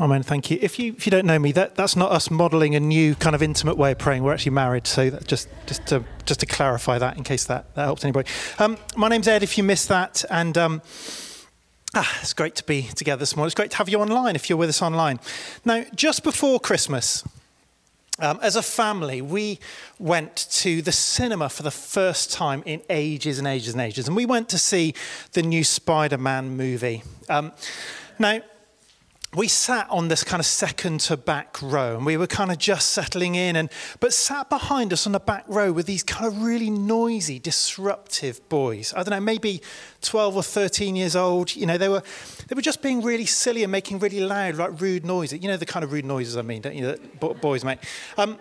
Amen. Thank you. If you if you don't know me, that, that's not us modelling a new kind of intimate way of praying. We're actually married, so just just to just to clarify that in case that, that helps anybody. Um, my name's Ed. If you missed that, and um, ah, it's great to be together this morning. It's great to have you online. If you're with us online, now just before Christmas. Um, as a family, we went to the cinema for the first time in ages and ages and ages. And we went to see the new Spider Man movie. Um, now, we sat on this kind of second to back row and we were kind of just settling in and but sat behind us on the back row with these kind of really noisy disruptive boys. I don't know maybe 12 or 13 years old you know they were they were just being really silly and making really loud like rude noises. You know the kind of rude noises i mean don't you that boys make? Um,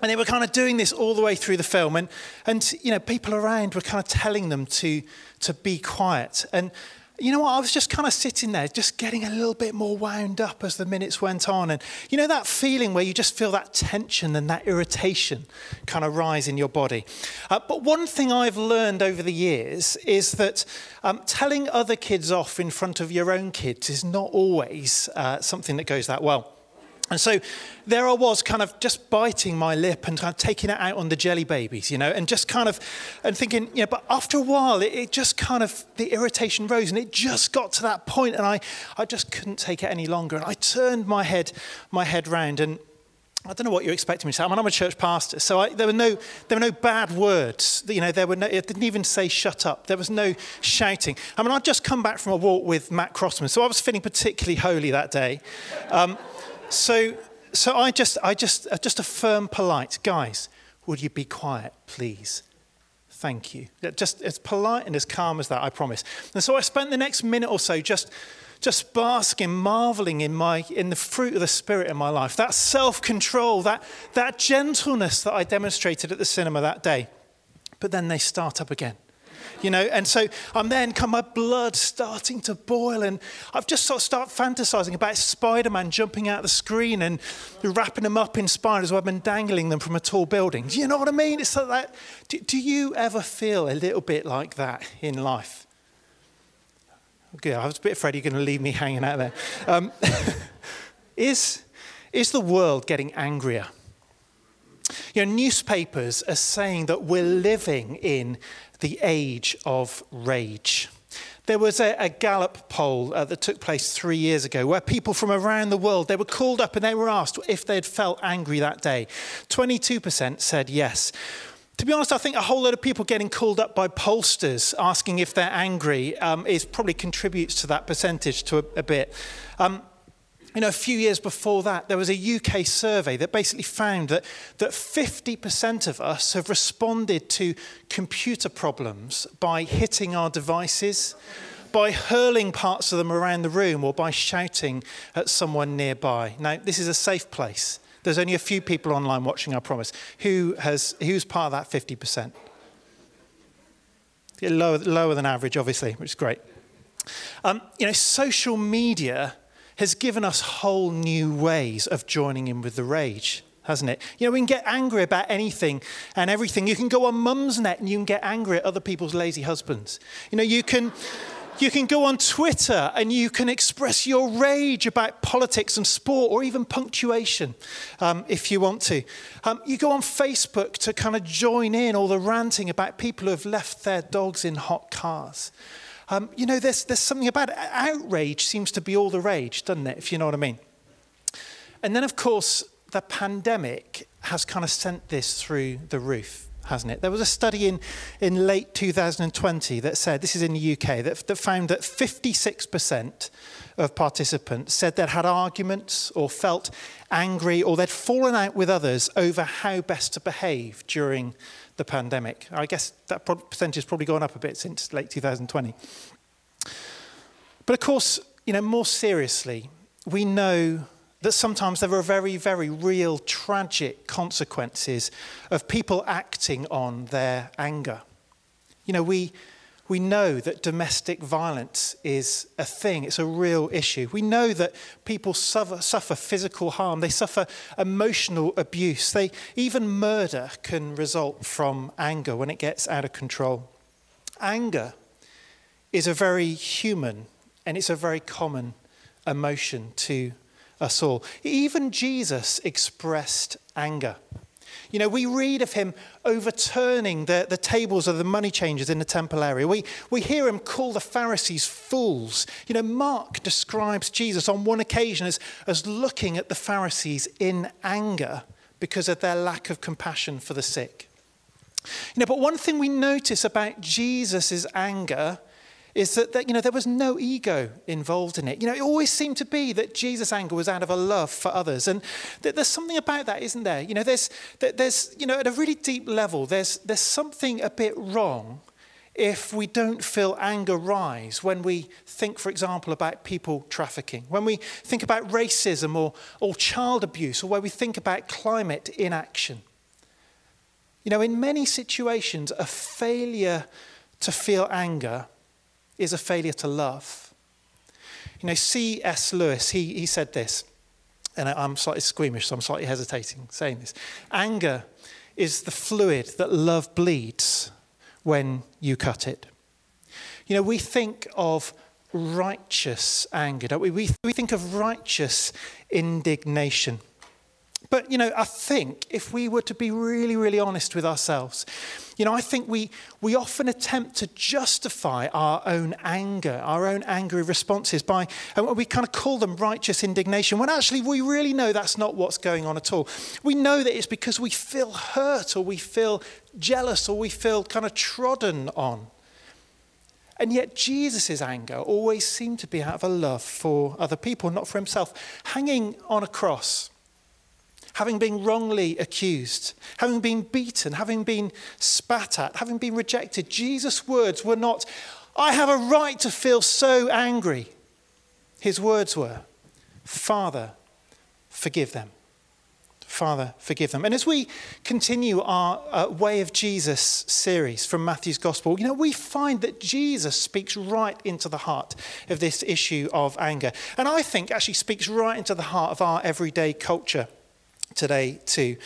and they were kind of doing this all the way through the film and and you know people around were kind of telling them to to be quiet. And you know what? I was just kind of sitting there, just getting a little bit more wound up as the minutes went on. And you know that feeling where you just feel that tension and that irritation kind of rise in your body. Uh, but one thing I've learned over the years is that um, telling other kids off in front of your own kids is not always uh, something that goes that well. And so there I was, kind of just biting my lip and kind of taking it out on the jelly babies, you know, and just kind of, and thinking, you know, but after a while, it, it, just kind of, the irritation rose and it just got to that point and I, I just couldn't take it any longer. And I turned my head, my head round and I don't know what you're expecting me to say. I mean, I'm a church pastor, so I, there, were no, there were no bad words. You know, there were no, it didn't even say shut up. There was no shouting. I mean, I'd just come back from a walk with Matt Crossman, so I was feeling particularly holy that day. Um, so, so I just, I just, uh, just a firm, polite, guys, would you be quiet, please? Thank you. Just as polite and as calm as that, I promise. And so I spent the next minute or so just, just basking, marveling in, my, in the fruit of the Spirit in my life. That self control, that, that gentleness that I demonstrated at the cinema that day. But then they start up again you know. And so I'm then come my blood starting to boil, and I've just sort of start fantasizing about Spider-Man jumping out the screen and wrapping them up in spiders web and dangling them from a tall building. Do you know what I mean? It's like that. Do, do you ever feel a little bit like that in life? Okay, I was a bit afraid you're going to leave me hanging out there. Um, is, is the world getting angrier? You know, newspapers are saying that we're living in the age of rage. There was a, a Gallup poll uh, that took place three years ago where people from around the world, they were called up and they were asked if they'd felt angry that day. 22% said yes. To be honest, I think a whole lot of people getting called up by pollsters asking if they're angry um, is probably contributes to that percentage to a, a bit. Um, you know, a few years before that, there was a UK survey that basically found that, that 50% of us have responded to computer problems by hitting our devices, by hurling parts of them around the room, or by shouting at someone nearby. Now, this is a safe place. There's only a few people online watching, I promise. Who has, who's part of that 50%? Lower, lower than average, obviously, which is great. Um, you know, social media has given us whole new ways of joining in with the rage, hasn't it? You know, we can get angry about anything and everything. You can go on Mumsnet and you can get angry at other people's lazy husbands. You know, you can. You can go on Twitter and you can express your rage about politics and sport or even punctuation um, if you want to. Um, you go on Facebook to kind of join in all the ranting about people who have left their dogs in hot cars. Um, you know, there's, there's something about it. Outrage seems to be all the rage, doesn't it, if you know what I mean? And then, of course, the pandemic has kind of sent this through the roof, hasn't it? There was a study in, in late 2020 that said, this is in the UK, that, that found that 56% of participants said they'd had arguments or felt angry or they'd fallen out with others over how best to behave during the pandemic. I guess that percentage has probably gone up a bit since late 2020. But of course, you know, more seriously, we know that sometimes there are very, very real tragic consequences of people acting on their anger. You know, we, we know that domestic violence is a thing, it's a real issue. We know that people suffer, suffer physical harm, they suffer emotional abuse, they, even murder can result from anger when it gets out of control. Anger is a very human and it's a very common emotion to us all. Even Jesus expressed anger. You know, we read of him overturning the, the tables of the money changers in the temple area. We, we hear him call the Pharisees fools. You know, Mark describes Jesus on one occasion as, as looking at the Pharisees in anger because of their lack of compassion for the sick. You know, but one thing we notice about Jesus' anger is that, that, you know, there was no ego involved in it. You know, it always seemed to be that Jesus' anger was out of a love for others. And there's something about that, isn't there? You know, there's, there's, you know, at a really deep level, there's, there's something a bit wrong if we don't feel anger rise when we think, for example, about people trafficking, when we think about racism or, or child abuse, or where we think about climate inaction. You know, in many situations, a failure to feel anger is a failure to love. You know, C.S. Lewis, he, he said this, and I'm slightly squeamish, so I'm slightly hesitating saying this. Anger is the fluid that love bleeds when you cut it. You know, we think of righteous anger, don't we? We, we think of righteous indignation. But, you know, I think if we were to be really, really honest with ourselves, you know, I think we, we often attempt to justify our own anger, our own angry responses by, and we kind of call them righteous indignation, when actually we really know that's not what's going on at all. We know that it's because we feel hurt or we feel jealous or we feel kind of trodden on. And yet, Jesus' anger always seemed to be out of a love for other people, not for himself. Hanging on a cross, having been wrongly accused, having been beaten, having been spat at, having been rejected, Jesus' words were not, I have a right to feel so angry. His words were, Father, forgive them. Father, forgive them. And as we continue our uh, Way of Jesus series from Matthew's Gospel, you know, we find that Jesus speaks right into the heart of this issue of anger. And I think actually speaks right into the heart of our everyday culture today too.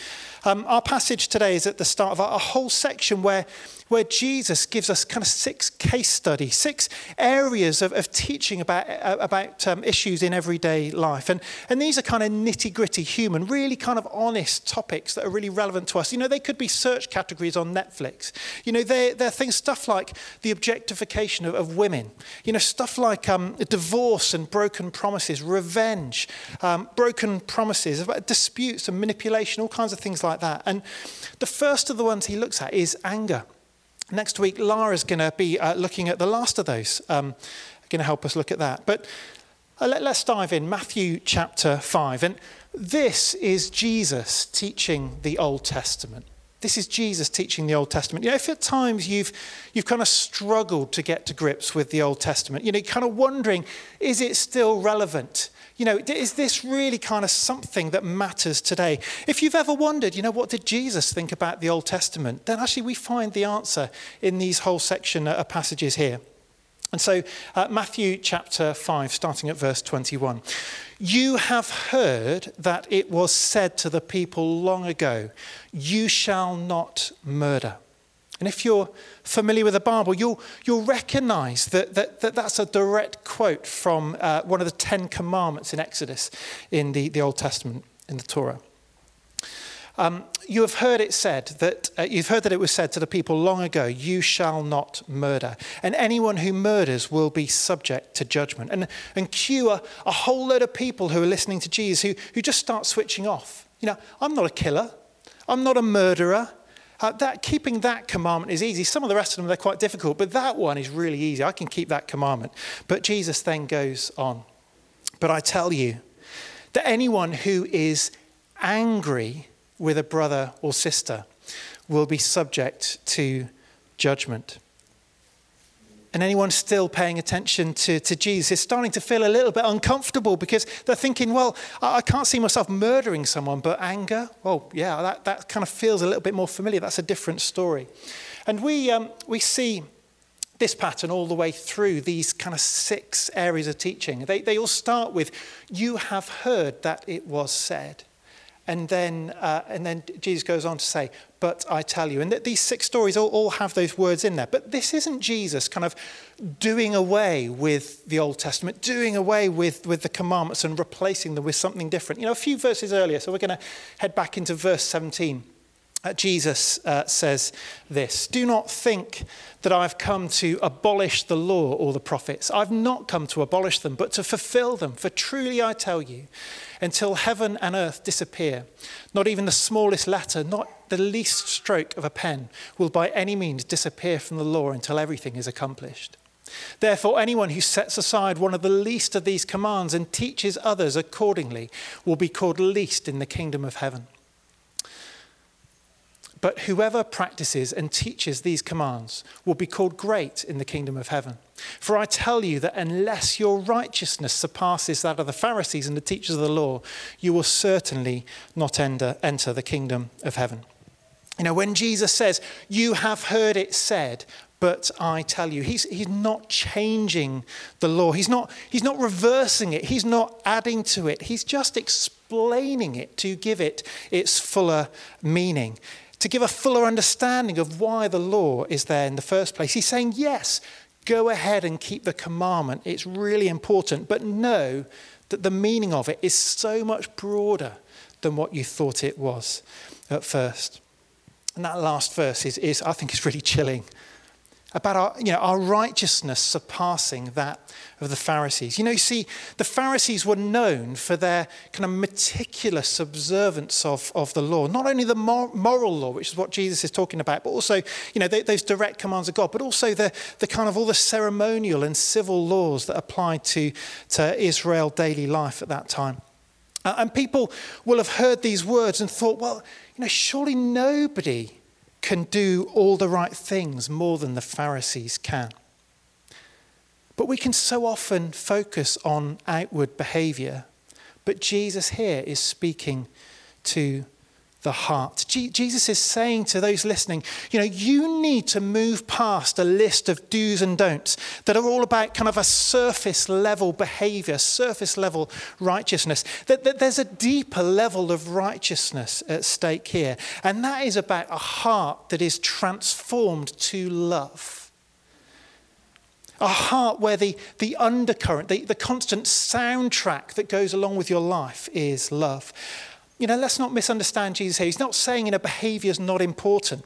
Um, our passage today is at the start of a whole section where where Jesus gives us kind of six case studies, six areas of, of teaching about, uh, about um, issues in everyday life. And, and these are kind of nitty gritty human, really kind of honest topics that are really relevant to us. You know, they could be search categories on Netflix. You know, they're, they're things, stuff like the objectification of, of women, you know, stuff like um, divorce and broken promises, revenge, um, broken promises, disputes and manipulation, all kinds of things like that. And the first of the ones he looks at is anger. Next week, Lara's going to be uh, looking at the last of those, um, going to help us look at that. But uh, let, us dive in. Matthew chapter 5. And this is Jesus teaching the Old Testament. This is Jesus teaching the Old Testament. You know, if at times you've, you've kind of struggled to get to grips with the Old Testament, you know, kind of wondering, is it still relevant? You know, is this really kind of something that matters today? If you've ever wondered, you know, what did Jesus think about the Old Testament? Then actually we find the answer in these whole section of passages here. And so, uh, Matthew chapter 5, starting at verse 21. You have heard that it was said to the people long ago, You shall not murder. And if you're familiar with the Bible, you'll, you'll recognize that, that, that that's a direct quote from uh, one of the Ten Commandments in Exodus in the, the Old Testament, in the Torah. Um, you have heard it said that uh, you've heard that it was said to the people long ago, "You shall not murder," and anyone who murders will be subject to judgment. And and cue a, a whole load of people who are listening to Jesus who who just start switching off. You know, I'm not a killer, I'm not a murderer, uh, that, keeping that commandment is easy. Some of the rest of them, they're quite difficult, but that one is really easy. I can keep that commandment. But Jesus then goes on. But I tell you that anyone who is angry with a brother or sister will be subject to judgment. And anyone still paying attention to, to Jesus is starting to feel a little bit uncomfortable because they're thinking, well, I, can't see myself murdering someone, but anger, well, yeah, that, that kind of feels a little bit more familiar. That's a different story. And we, um, we see this pattern all the way through these kind of six areas of teaching. They, they all start with, You have heard that it was said. And then, uh, and then Jesus goes on to say, But I tell you. And these six stories all, all have those words in there. But this isn't Jesus kind of doing away with the Old Testament, doing away with, with the commandments and replacing them with something different. You know, a few verses earlier, so we're going to head back into verse 17. Uh, Jesus uh, says this Do not think that I've come to abolish the law or the prophets. I've not come to abolish them, but to fulfill them. For truly I tell you, until heaven and earth disappear, not even the smallest letter, not the least stroke of a pen, will by any means disappear from the law until everything is accomplished. Therefore, anyone who sets aside one of the least of these commands and teaches others accordingly will be called least in the kingdom of heaven. But whoever practices and teaches these commands will be called great in the kingdom of heaven. For I tell you that unless your righteousness surpasses that of the Pharisees and the teachers of the law, you will certainly not enter, enter the kingdom of heaven. You know, when Jesus says, You have heard it said, but I tell you, he's, he's not changing the law. He's not, he's not reversing it. He's not adding to it. He's just explaining it to give it its fuller meaning to give a fuller understanding of why the law is there in the first place. He's saying, yes, go ahead and keep the commandment. It's really important, but know that the meaning of it is so much broader than what you thought it was at first. And that last verse is, is I think, is really chilling about our, you know, our righteousness surpassing that of the Pharisees. You know, you see, the Pharisees were known for their kind of meticulous observance of, of the law, not only the moral law, which is what Jesus is talking about, but also, you know, those direct commands of God, but also the, the kind of all the ceremonial and civil laws that applied to, to Israel daily life at that time. Uh, and people will have heard these words and thought, well, you know, surely nobody can do all the right things more than the Pharisees can. But we can so often focus on outward behavior. But Jesus here is speaking to the heart. Jesus is saying to those listening, you know, you need to move past a list of do's and don'ts that are all about kind of a surface level behavior, surface level righteousness. That, that there's a deeper level of righteousness at stake here. And that is about a heart that is transformed to love. A heart where the, the undercurrent, the, the constant soundtrack that goes along with your life is love. You know, let's not misunderstand Jesus here. He's not saying, you know, behavior is not important.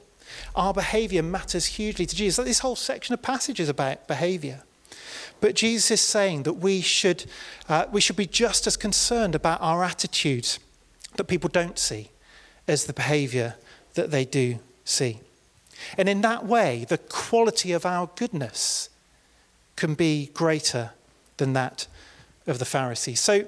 Our behavior matters hugely to Jesus. This whole section of passage is about behavior. But Jesus is saying that we should, uh, we should be just as concerned about our attitudes that people don't see as the behavior that they do see. And in that way, the quality of our goodness can be greater than that of the Pharisees. So,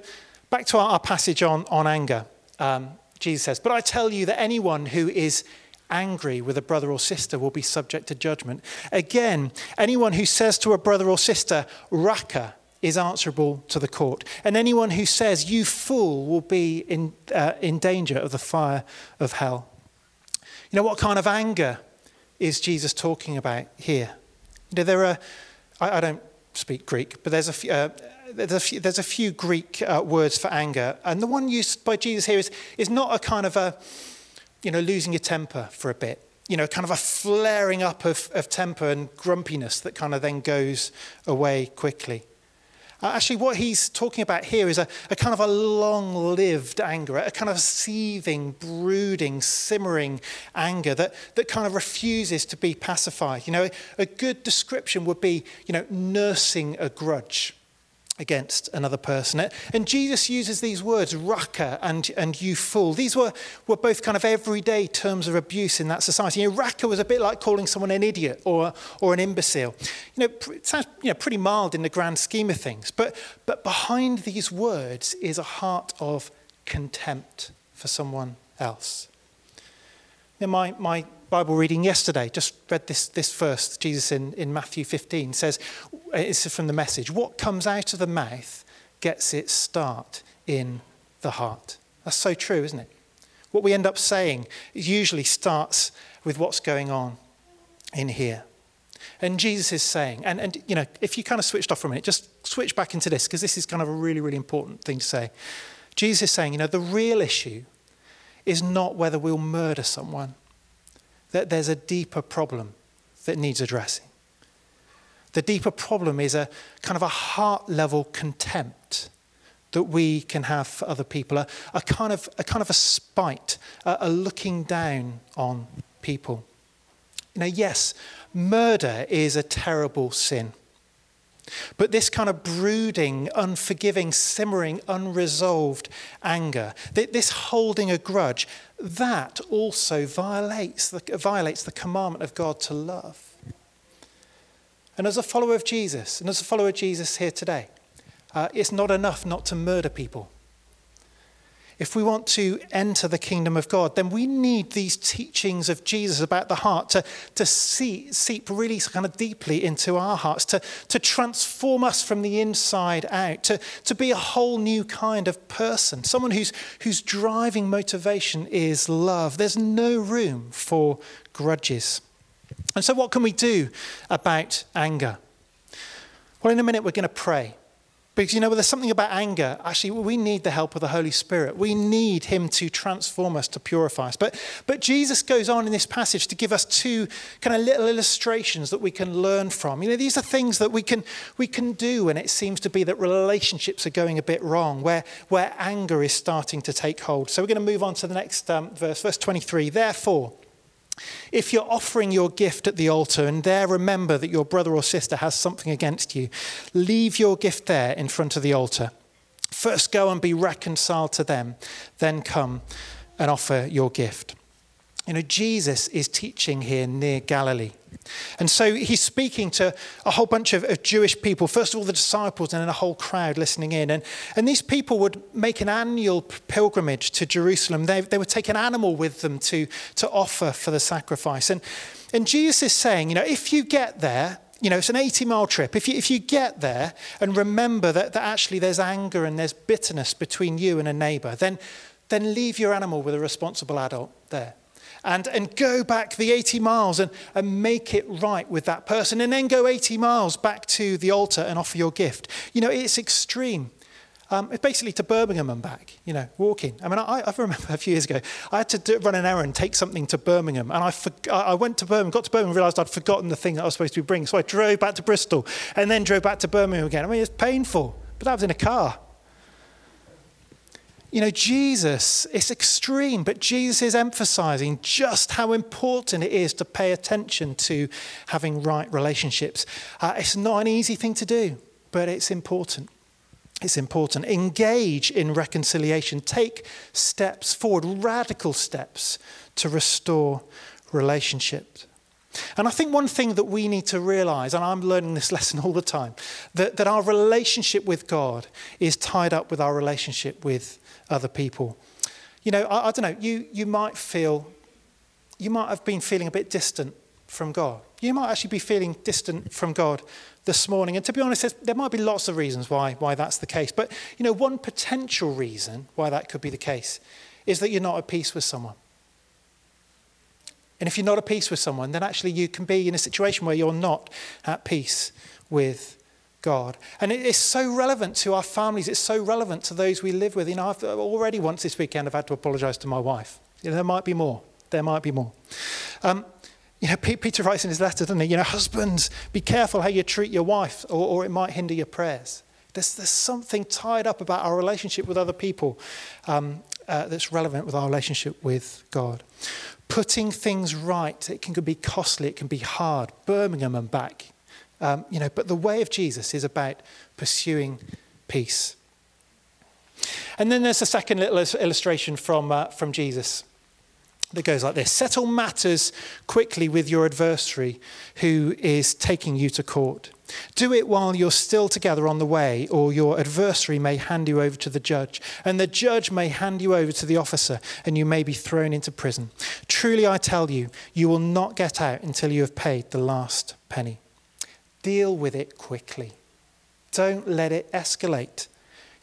back to our, our passage on, on anger um, Jesus says, But I tell you that anyone who is angry with a brother or sister will be subject to judgment. Again, anyone who says to a brother or sister, Raca, is answerable to the court. And anyone who says, You fool, will be in, uh, in danger of the fire of hell. You know, what kind of anger is Jesus talking about here? You know, there are, I, I don't speak Greek, but there's a few, uh, there's a few, there's a few Greek uh, words for anger, and the one used by Jesus here is, is not a kind of a, you know, losing your temper for a bit. You know, kind of a flaring up of, of temper and grumpiness that kind of then goes away quickly. Uh, actually, what he's talking about here is a, a kind of a long lived anger, a kind of seething, brooding, simmering anger that, that kind of refuses to be pacified. You know, a good description would be, you know, nursing a grudge against another person. And Jesus uses these words, raca and, and you fool. These were, were both kind of everyday terms of abuse in that society. You know, raca was a bit like calling someone an idiot or, or an imbecile. You know, it sounds you know, pretty mild in the grand scheme of things. But, but behind these words is a heart of contempt for someone else. Know, my, my Bible reading yesterday, just read this, this verse, Jesus in, in Matthew 15 says, it's from the message, what comes out of the mouth gets its start in the heart. That's so true, isn't it? What we end up saying usually starts with what's going on in here. And Jesus is saying, and, and you know, if you kind of switched off for a minute, just switch back into this, because this is kind of a really, really important thing to say. Jesus is saying, you know, the real issue is not whether we'll murder someone, that there's a deeper problem that needs addressing. The deeper problem is a kind of a heart level contempt that we can have for other people, a, a, kind, of, a kind of a spite, a, a looking down on people. You know, yes, murder is a terrible sin. But this kind of brooding, unforgiving, simmering, unresolved anger, this holding a grudge, that also violates the, violates the commandment of God to love. And as a follower of Jesus, and as a follower of Jesus here today, uh, it's not enough not to murder people. If we want to enter the kingdom of God, then we need these teachings of Jesus about the heart to, to see, seep really kind of deeply into our hearts, to, to transform us from the inside out, to, to be a whole new kind of person, someone whose, whose driving motivation is love. There's no room for grudges. And so, what can we do about anger? Well, in a minute, we're going to pray. Because, you know, there's something about anger. Actually, we need the help of the Holy Spirit. We need Him to transform us, to purify us. But, but Jesus goes on in this passage to give us two kind of little illustrations that we can learn from. You know, these are things that we can, we can do when it seems to be that relationships are going a bit wrong, where, where anger is starting to take hold. So we're going to move on to the next um, verse, verse 23. Therefore, if you're offering your gift at the altar and there remember that your brother or sister has something against you, leave your gift there in front of the altar. First go and be reconciled to them, then come and offer your gift. You know, Jesus is teaching here near Galilee. And so he's speaking to a whole bunch of, of, Jewish people, first of all, the disciples, and then a whole crowd listening in. And, and these people would make an annual pilgrimage to Jerusalem. They, they would take an animal with them to, to offer for the sacrifice. And, and Jesus is saying, you know, if you get there, you know, it's an 80 mile trip. If you, if you get there and remember that, that actually there's anger and there's bitterness between you and a neighbor, then, then leave your animal with a responsible adult there and, and go back the 80 miles and, and make it right with that person, and then go 80 miles back to the altar and offer your gift. You know, it's extreme. Um, it's basically to Birmingham and back, you know, walking. I mean, I, I remember a few years ago, I had to do, run an errand, take something to Birmingham, and I, for, I went to Birmingham, got to Birmingham, realised I'd forgotten the thing that I was supposed to be bringing. So I drove back to Bristol and then drove back to Birmingham again. I mean, it's painful, but that was in a car. You know, Jesus, it's extreme, but Jesus is emphasizing just how important it is to pay attention to having right relationships. Uh, it's not an easy thing to do, but it's important. It's important. Engage in reconciliation. Take steps forward, radical steps to restore relationships. And I think one thing that we need to realize, and I'm learning this lesson all the time, that, that our relationship with God is tied up with our relationship with other people. You know, I, I don't know, you, you might feel, you might have been feeling a bit distant from God. You might actually be feeling distant from God this morning. And to be honest, there might be lots of reasons why, why that's the case. But, you know, one potential reason why that could be the case is that you're not at peace with someone. And if you're not at peace with someone, then actually you can be in a situation where you're not at peace with God. And it is so relevant to our families. It's so relevant to those we live with. You know, I've already once this weekend I've had to apologize to my wife. You know, there might be more. There might be more. Um, you know, Peter writes in his letter, doesn't he? You know, husbands, be careful how you treat your wife, or, or it might hinder your prayers. There's, there's something tied up about our relationship with other people um, uh, that's relevant with our relationship with God. Putting things right, it can be costly, it can be hard. Birmingham and back, um, you know, but the way of Jesus is about pursuing peace. And then there's a second little illustration from, uh, from Jesus that goes like this Settle matters quickly with your adversary who is taking you to court. Do it while you're still together on the way, or your adversary may hand you over to the judge, and the judge may hand you over to the officer, and you may be thrown into prison. Truly, I tell you, you will not get out until you have paid the last penny. Deal with it quickly. Don't let it escalate.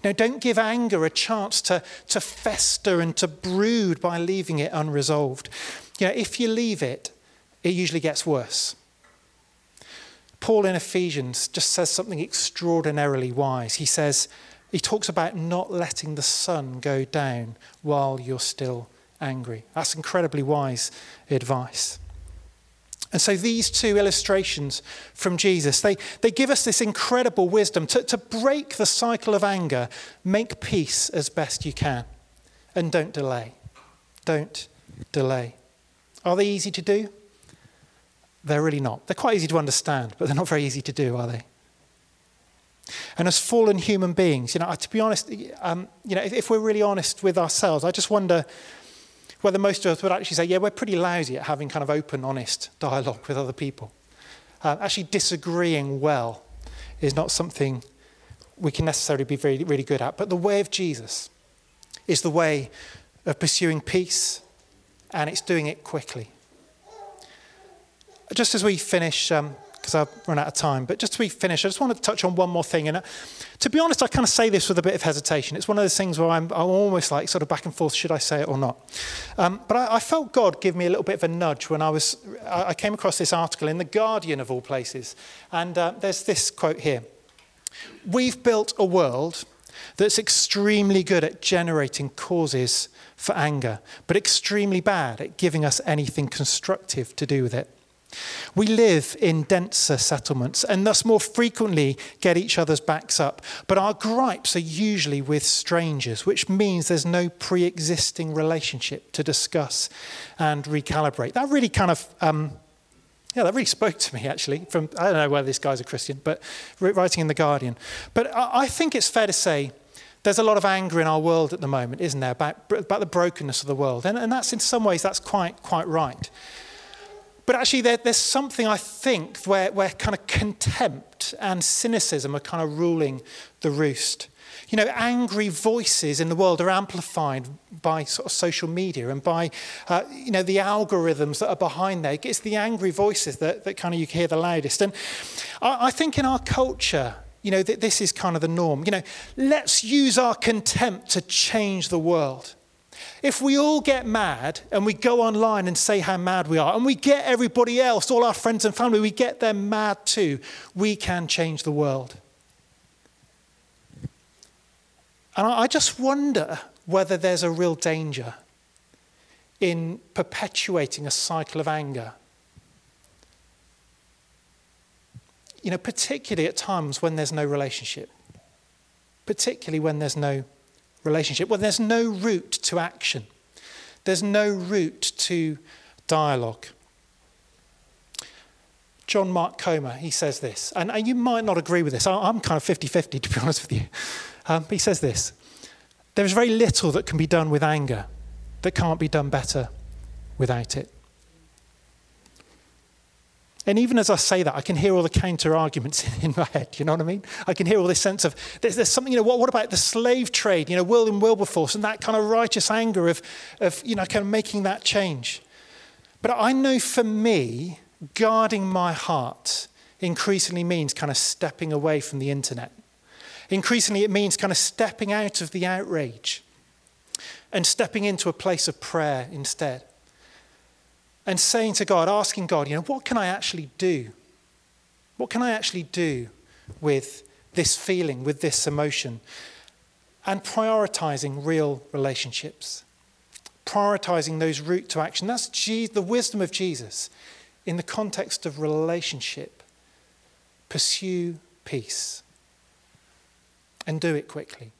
Know, don't give anger a chance to, to fester and to brood by leaving it unresolved. You know, if you leave it, it usually gets worse. Paul in Ephesians just says something extraordinarily wise. He says, he talks about not letting the sun go down while you're still angry. That's incredibly wise advice. And so these two illustrations from Jesus, they, they give us this incredible wisdom to, to break the cycle of anger, make peace as best you can, and don't delay. Don't delay. Are they easy to do? They're really not. They're quite easy to understand, but they're not very easy to do, are they? And as fallen human beings, you know, to be honest, um, you know, if, if, we're really honest with ourselves, I just wonder whether most of us would actually say, yeah, we're pretty lousy at having kind of open, honest dialogue with other people. Uh, actually, disagreeing well is not something we can necessarily be very, really good at. But the way of Jesus is the way of pursuing peace, and it's doing it quickly. Just as we finish um, because I've run out of time. But just to be finished, I just want to touch on one more thing. And uh, to be honest, I kind of say this with a bit of hesitation. It's one of those things where I'm, I'm almost like sort of back and forth, should I say it or not? Um, but I, I, felt God give me a little bit of a nudge when I was, I came across this article in The Guardian of all places. And uh, there's this quote here. We've built a world that's extremely good at generating causes for anger, but extremely bad at giving us anything constructive to do with it. We live in denser settlements and thus more frequently get each other's backs up. But our gripes are usually with strangers, which means there's no pre existing relationship to discuss and recalibrate. That really kind of. Um, yeah, that really spoke to me actually. From I don't know whether this guy's a Christian, but writing in the Guardian. But I think it's fair to say there's a lot of anger in our world at the moment, isn't there, about, about the brokenness of the world, and, and that's in some ways that's quite quite right. But actually, there, there's something I think where, where kind of contempt and cynicism are kind of ruling the roost. You know, angry voices in the world are amplified by sort of social media and by, uh, you know, the algorithms that are behind there. It's the angry voices that, that kind of you hear the loudest. And I, I think in our culture, you know, this is kind of the norm. You know, let's use our contempt to change the world. If we all get mad and we go online and say how mad we are, and we get everybody else, all our friends and family, we get them mad too, we can change the world. And I just wonder whether there's a real danger in perpetuating a cycle of anger. You know, particularly at times when there's no relationship, particularly when there's no relationship? Well, there's no route to action, there's no route to dialogue. John Mark Comer, he says this, and, and you might not agree with this. I'm kind of 50 50, to be honest with you. Um, he says this There is very little that can be done with anger that can't be done better without it. And even as I say that, I can hear all the counter arguments in, my head. You know what I mean? I can hear all this sense of there's, there's something, you know, what, what about the slave trade, you know, William Wilberforce and that kind of righteous anger of, of, you know, kind of making that change. But I know for me, guarding my heart increasingly means kind of stepping away from the internet. Increasingly, it means kind of stepping out of the outrage and stepping into a place of prayer instead and saying to God, asking God, you know, what can I actually do? What can I actually do with this feeling, with this emotion? And prioritizing real relationships, prioritizing those route to action. That's the wisdom of Jesus in the context of relationship. Pursue peace and do it quickly.